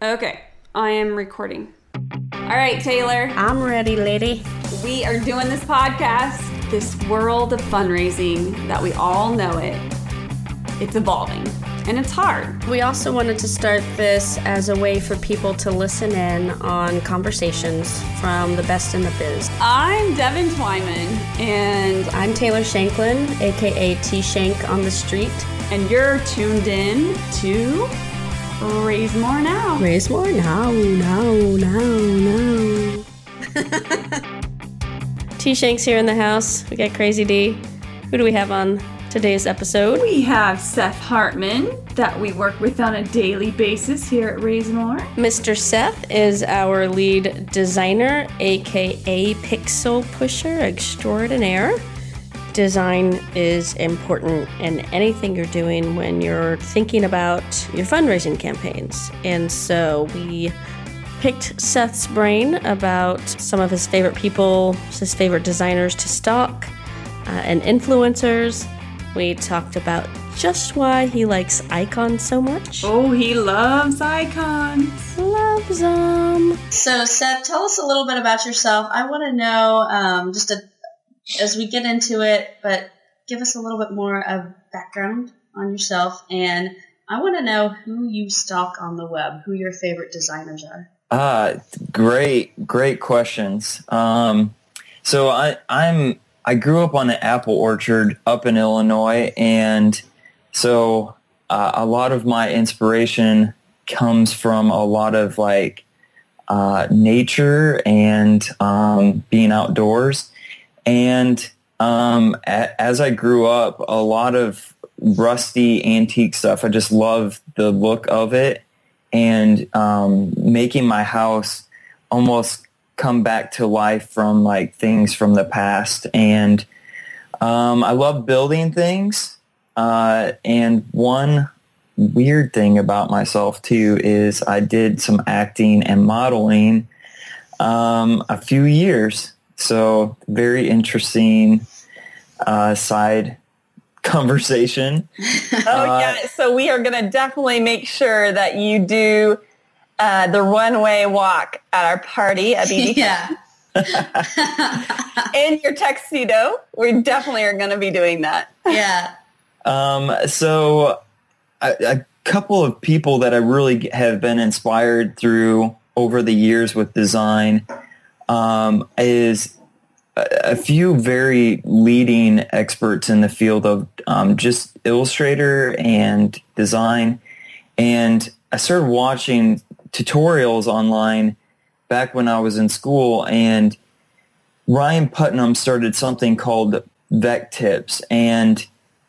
Okay, I am recording. All right, Taylor, I'm ready, lady. we are doing this podcast, this world of fundraising that we all know it. It's evolving and it's hard. We also wanted to start this as a way for people to listen in on conversations from the best in the biz. I'm Devan Twyman, and I'm Taylor Shanklin, aka T Shank on the street. and you're tuned in to Raise More Now. Raise more now, now, now, now. T Shank's here in the house. We got Crazy D. Who do we have on today's episode? We have Seth Hartman that we work with on a daily basis here at RaiseMore. Mr. Seth is our lead designer, aka Pixel Pusher Extraordinaire. Design is important in anything you're doing when you're thinking about your fundraising campaigns. And so we picked Seth's brain about some of his favorite people, his favorite designers to stalk, uh, and influencers. We talked about just why he likes icons so much. Oh, he loves icons. Loves them. So, Seth, tell us a little bit about yourself. I want to know, um, just a, as we get into it, but give us a little bit more of background on yourself. And I want to know who you stalk on the web, who your favorite designers are. Ah, great, great questions. Um, so I, I'm I grew up on an apple orchard up in Illinois, and so uh, a lot of my inspiration comes from a lot of like uh, nature and um, being outdoors. And um, a- as I grew up, a lot of rusty antique stuff. I just love the look of it and um, making my house almost come back to life from like things from the past. And um, I love building things. Uh, and one weird thing about myself too is I did some acting and modeling um, a few years. So very interesting uh, side conversation. Oh Uh, yeah, so we are going to definitely make sure that you do uh, the runway walk at our party at BB yeah. in your tuxedo. We definitely are going to be doing that. Yeah. Um, so a, a couple of people that I really have been inspired through over the years with design um, is a, few very leading experts in the field of um, just Illustrator and design. And I started watching tutorials online back when I was in school and Ryan Putnam started something called Vectips and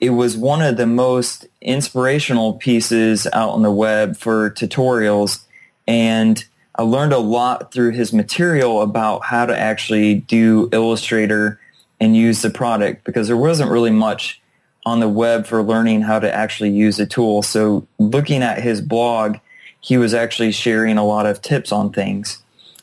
it was one of the most inspirational pieces out on the web for tutorials and I learned a lot through his material about how to actually do Illustrator and use the product because there wasn't really much on the web for learning how to actually use a tool. So looking at his blog, he was actually sharing a lot of tips on things.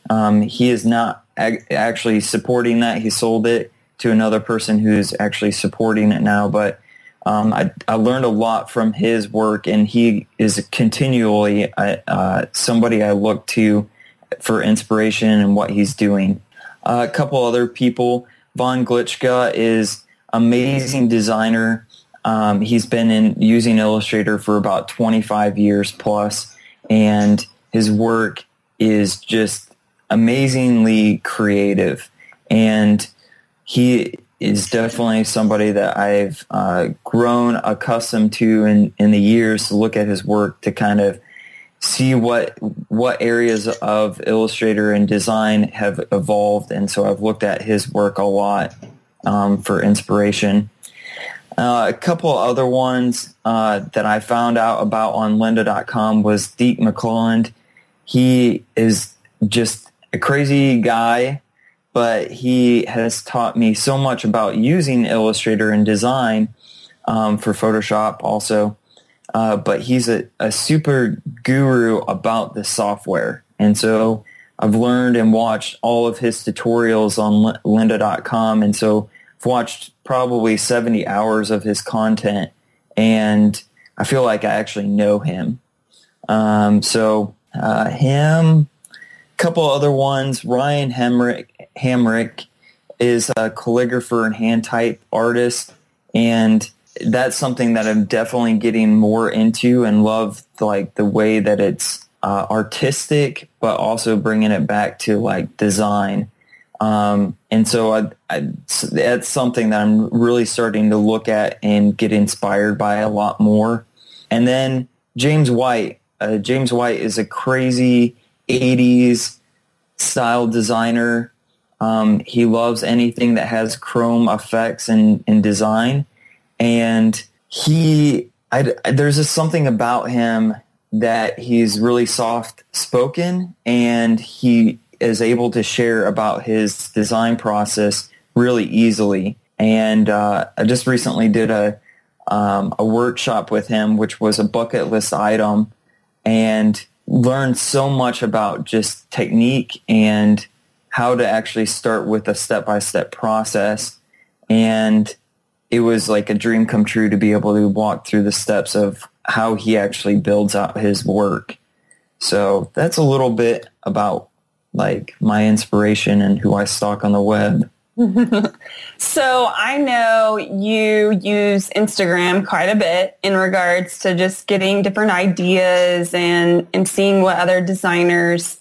Um, he is not ag- actually supporting that. He sold it to another person who's actually supporting it now. But um, I, I learned a lot from his work, and he is continually uh, uh, somebody I look to for inspiration and what he's doing. Uh, a couple other people. Von Glitchka is amazing designer. Um, he's been in using Illustrator for about 25 years plus, and his work is just amazingly creative. And he is definitely somebody that I've uh, grown accustomed to in, in the years to look at his work to kind of see what what areas of Illustrator and design have evolved. And so I've looked at his work a lot um, for inspiration. Uh, a couple other ones uh, that I found out about on lynda.com was Deke McClelland. He is just a crazy guy, but he has taught me so much about using Illustrator and design um, for Photoshop also. Uh, but he's a, a super guru about the software. And so I've learned and watched all of his tutorials on lynda.com. And so I've watched probably 70 hours of his content and I feel like I actually know him. Um, so uh, him, a couple other ones. Ryan Hemrick, Hamrick is a calligrapher and hand type artist, and that's something that I'm definitely getting more into and love like the way that it's uh, artistic, but also bringing it back to like design. Um, and so I, I, that's something that I'm really starting to look at and get inspired by a lot more. And then James White. Uh, James White is a crazy 80s style designer. Um, he loves anything that has chrome effects and, and design. And he, I, there's just something about him that he's really soft spoken and he is able to share about his design process really easily. And uh, I just recently did a um, a workshop with him, which was a bucket list item, and learned so much about just technique and how to actually start with a step by step process. And it was like a dream come true to be able to walk through the steps of how he actually builds out his work. So that's a little bit about like my inspiration and who I stalk on the web. so I know you use Instagram quite a bit in regards to just getting different ideas and, and seeing what other designers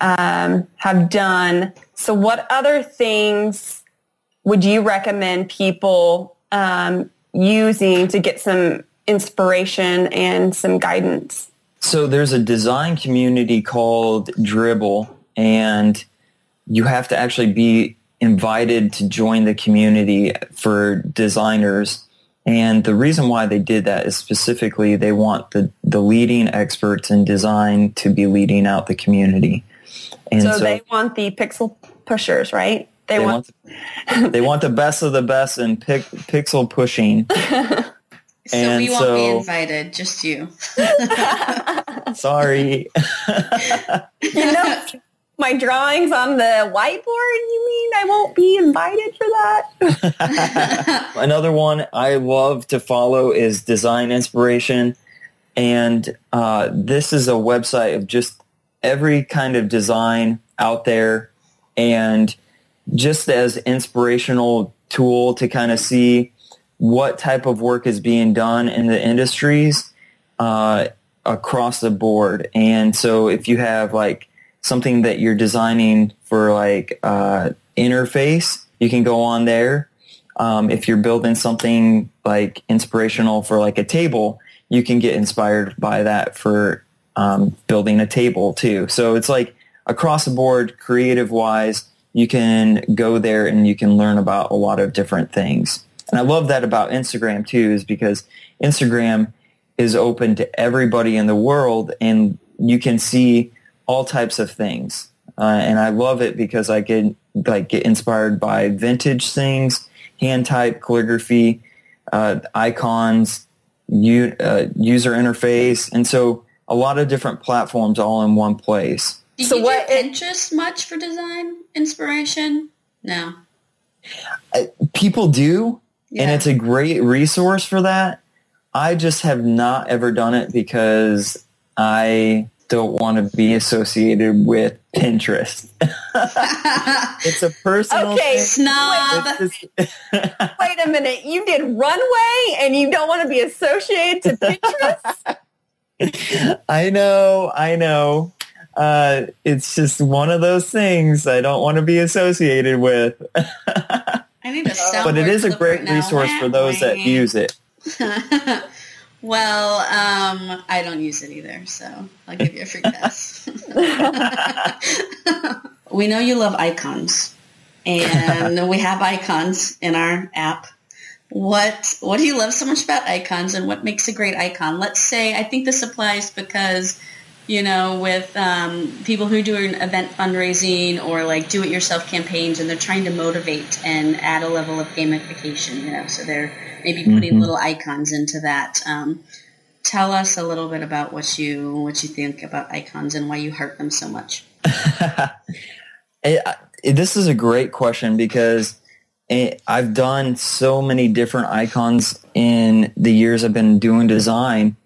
um, have done. So what other things would you recommend people um, using to get some inspiration and some guidance? So there's a design community called Dribbble, and you have to actually be invited to join the community for designers. And the reason why they did that is specifically they want the, the leading experts in design to be leading out the community. And so, so they want the pixel pushers, right? They, they want, want they want the best of the best in pic, pixel pushing. So and we won't so, be invited, just you. sorry. you know, my drawings on the whiteboard, you mean I won't be invited for that? Another one I love to follow is Design Inspiration. And uh, this is a website of just every kind of design out there and just as inspirational tool to kind of see what type of work is being done in the industries uh, across the board. And so if you have like something that you're designing for like uh, interface, you can go on there. Um, if you're building something like inspirational for like a table, you can get inspired by that for um, building a table too. So it's like across the board, creative wise, you can go there and you can learn about a lot of different things. And I love that about Instagram too, is because Instagram is open to everybody in the world and you can see all types of things. Uh, and I love it because I get like get inspired by vintage things, hand type calligraphy, uh, icons, u- uh, user interface, and so a lot of different platforms all in one place. Do so you what, do Pinterest much for design inspiration? No. people do, yeah. and it's a great resource for that. I just have not ever done it because I don't want to be associated with Pinterest. it's a personal okay, thing. snob. Wait a minute. You did runway and you don't want to be associated to Pinterest? I know, I know. Uh, it's just one of those things I don't want to be associated with. I need to But it is a great right resource for those that use it. well, um, I don't use it either, so I'll give you a free pass. we know you love icons, and we have icons in our app. What what do you love so much about icons, and what makes a great icon? Let's say I think this applies because you know, with um, people who do an event fundraising or like do-it-yourself campaigns, and they're trying to motivate and add a level of gamification. You know, so they're maybe putting mm-hmm. little icons into that. Um, tell us a little bit about what you what you think about icons and why you heart them so much. it, it, this is a great question because it, I've done so many different icons in the years I've been doing design.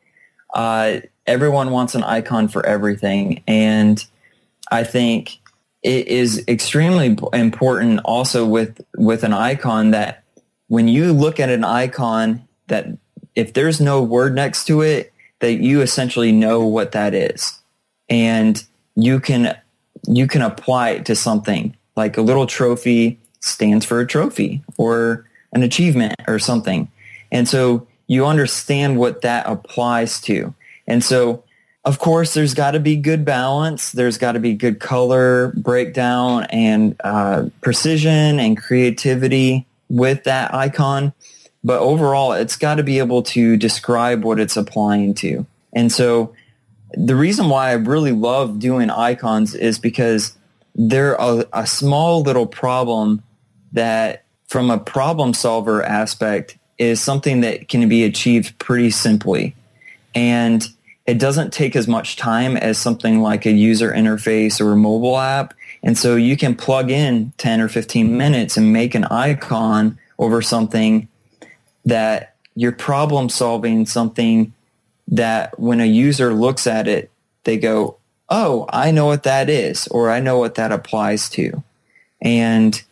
Uh, everyone wants an icon for everything. And I think it is extremely important also with, with an icon that when you look at an icon that if there's no word next to it, that you essentially know what that is. And you can, you can apply it to something like a little trophy stands for a trophy or an achievement or something. And so you understand what that applies to. And so, of course, there's got to be good balance. There's got to be good color breakdown and uh, precision and creativity with that icon. But overall, it's got to be able to describe what it's applying to. And so the reason why I really love doing icons is because they're a, a small little problem that from a problem solver aspect is something that can be achieved pretty simply. And it doesn't take as much time as something like a user interface or a mobile app. And so you can plug in 10 or 15 minutes and make an icon over something that you're problem solving something that when a user looks at it, they go, oh, I know what that is, or I know what that applies to. And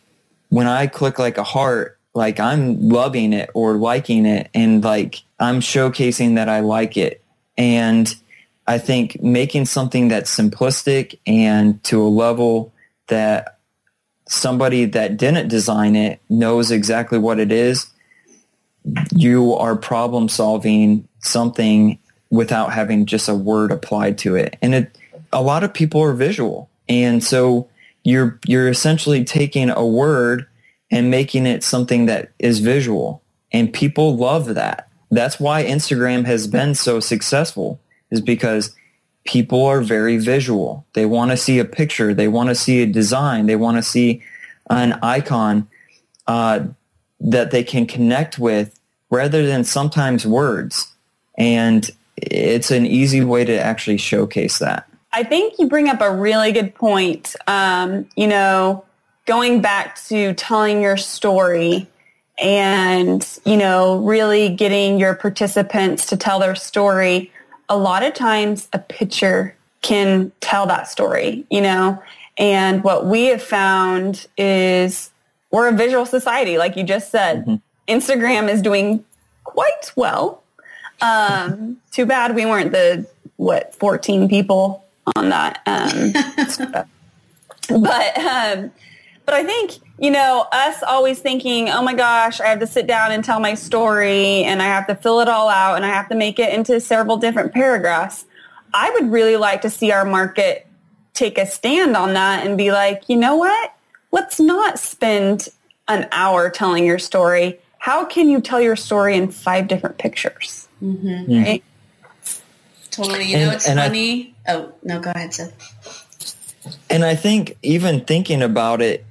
when I click like a heart, like I'm loving it or liking it and like I'm showcasing that I like it. And I think making something that's simplistic and to a level that somebody that didn't design it knows exactly what it is, you are problem solving something without having just a word applied to it. And it, a lot of people are visual. And so you're, you're essentially taking a word and making it something that is visual. And people love that. That's why Instagram has been so successful is because people are very visual. They want to see a picture. They want to see a design. They want to see an icon uh, that they can connect with rather than sometimes words. And it's an easy way to actually showcase that. I think you bring up a really good point. Um, you know, going back to telling your story and, you know, really getting your participants to tell their story, a lot of times a picture can tell that story, you know? And what we have found is we're a visual society, like you just said. Mm-hmm. Instagram is doing quite well. Um, too bad we weren't the, what, 14 people on that. Um, but, um, but I think, you know, us always thinking, oh my gosh, I have to sit down and tell my story and I have to fill it all out and I have to make it into several different paragraphs. I would really like to see our market take a stand on that and be like, you know what? Let's not spend an hour telling your story. How can you tell your story in five different pictures? Mm-hmm. Right? Totally. You and, know, it's funny. I, oh, no, go ahead, Seth. And I think even thinking about it,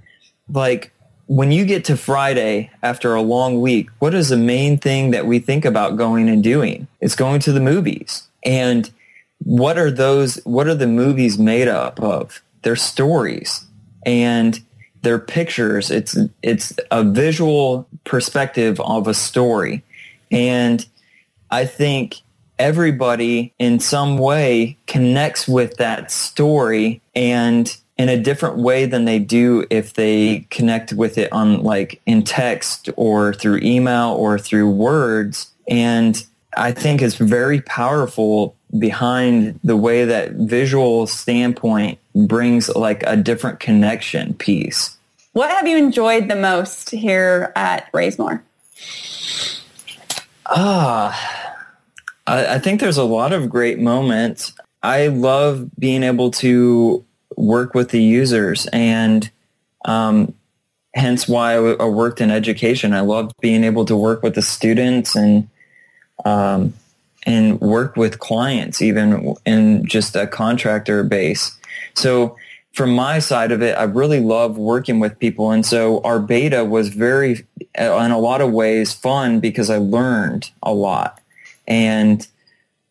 like when you get to Friday after a long week, what is the main thing that we think about going and doing? It's going to the movies. And what are those, what are the movies made up of? They're stories and they're pictures. It's, it's a visual perspective of a story. And I think everybody in some way connects with that story and in a different way than they do if they connect with it on like in text or through email or through words. And I think it's very powerful behind the way that visual standpoint brings like a different connection piece. What have you enjoyed the most here at RaiseMore? Ah, I, I think there's a lot of great moments. I love being able to work with the users and um, hence why I, worked in education. I loved being able to work with the students and um, and work with clients even in just a contractor base. So from my side of it, I really love working with people. And so our beta was very, in a lot of ways, fun because I learned a lot. And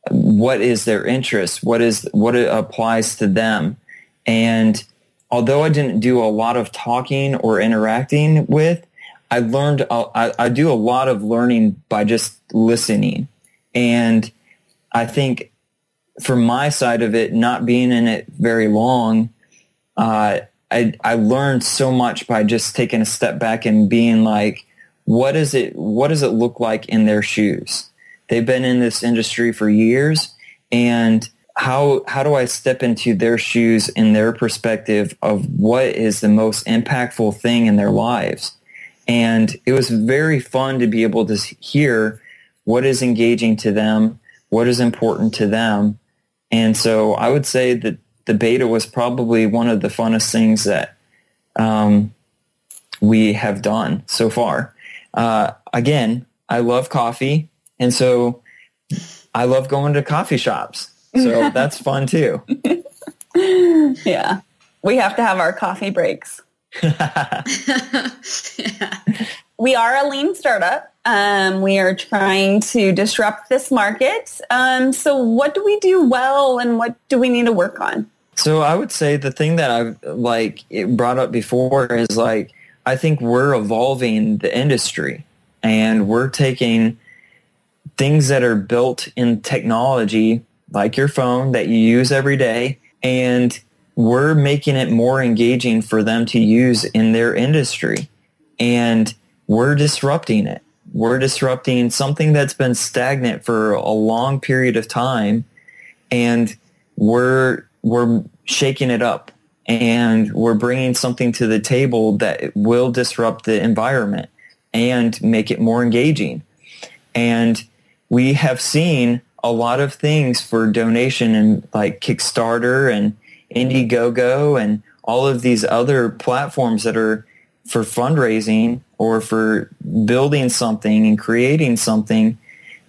what is their interest? What is what applies to them? And although I didn't do a lot of talking or interacting with, I learned, I, I do a lot of learning by just listening. And I think from my side of it, not being in it very long, uh, I, I learned so much by just taking a step back and being like, what is it, what does it look like in their shoes? They've been in this industry for years and how, how do I step into their shoes in their perspective of what is the most impactful thing in their lives? And it was very fun to be able to hear what is engaging to them, what is important to them. And so I would say that the beta was probably one of the funnest things that um, we have done so far. Uh, again, I love coffee, and so I love going to coffee shops. So that's fun too. yeah, we have to have our coffee breaks. yeah. We are a lean startup. Um, we are trying to disrupt this market. Um, so what do we do well and what do we need to work on? So I would say the thing that I've like brought up before is like I think we're evolving the industry and we're taking things that are built in technology like your phone that you use every day and we're making it more engaging for them to use in their industry and we're disrupting it. We're disrupting something that's been stagnant for a long period of time and we're we're shaking it up and we're bringing something to the table that will disrupt the environment and make it more engaging. And we have seen a lot of things for donation and like Kickstarter and Indiegogo and all of these other platforms that are for fundraising or for building something and creating something.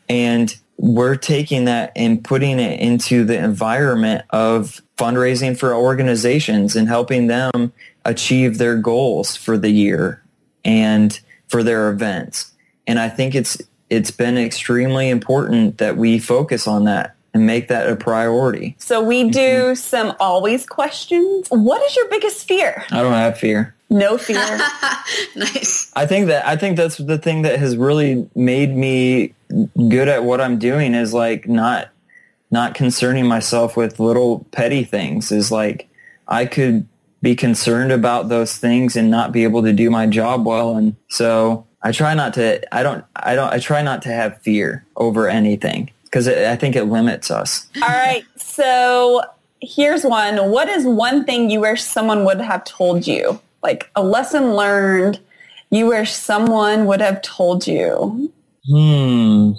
And we're taking that and putting it into the environment of fundraising for organizations and helping them achieve their goals for the year and for their events. And I think it's it's been extremely important that we focus on that and make that a priority. So we do mm-hmm. some always questions. What is your biggest fear? I don't have fear. No fear. nice. I think that I think that's the thing that has really made me good at what I'm doing is like not not concerning myself with little petty things is like I could be concerned about those things and not be able to do my job well and so I try not to I don't I don't I try not to have fear over anything because I think it limits us. All right. So here's one. What is one thing you wish someone would have told you? Like a lesson learned you wish someone would have told you? Hmm.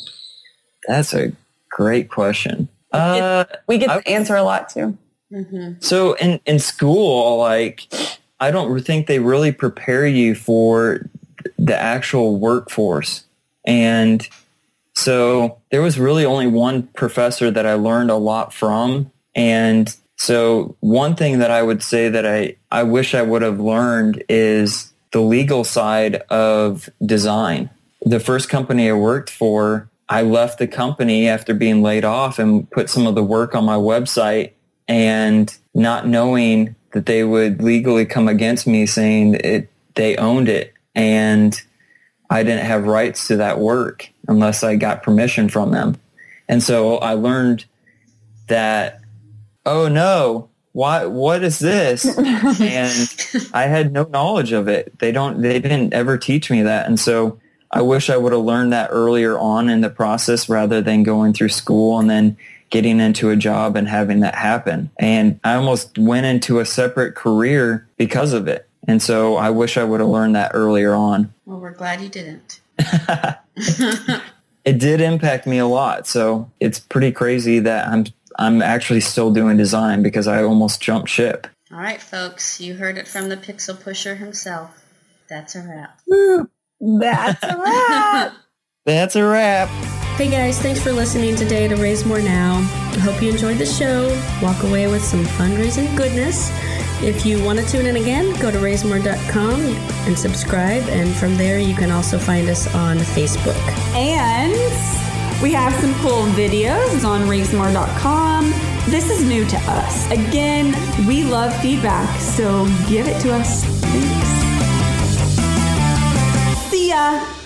That's a great question. Uh, we get to answer a lot too. Mm-hmm. So in, in school, like, I don't think they really prepare you for the actual workforce. And so there was really only one professor that I learned a lot from. And so one thing that I would say that I, I wish I would have learned is the legal side of design. The first company I worked for, I left the company after being laid off and put some of the work on my website and not knowing that they would legally come against me saying it they owned it and I didn't have rights to that work unless I got permission from them. And so I learned that, oh no, what, what is this? and I had no knowledge of it. They don't, they didn't ever teach me that. And so I wish I would have learned that earlier on in the process rather than going through school and then getting into a job and having that happen. And I almost went into a separate career because of it. And so I wish I would have learned that earlier on. Well, we're glad you didn't. it did impact me a lot. So it's pretty crazy that I'm I'm actually still doing design because I almost jumped ship. All right, folks, you heard it from the pixel pusher himself. That's a wrap. That's a wrap. That's a wrap. Hey guys, thanks for listening today to Raise More Now. I hope you enjoyed the show. Walk away with some fundraising goodness. If you want to tune in again, go to raisemore.com and subscribe. And from there, you can also find us on Facebook. And we have some cool videos on raisemore.com. This is new to us. Again, we love feedback, so give it to us. Thanks. See ya.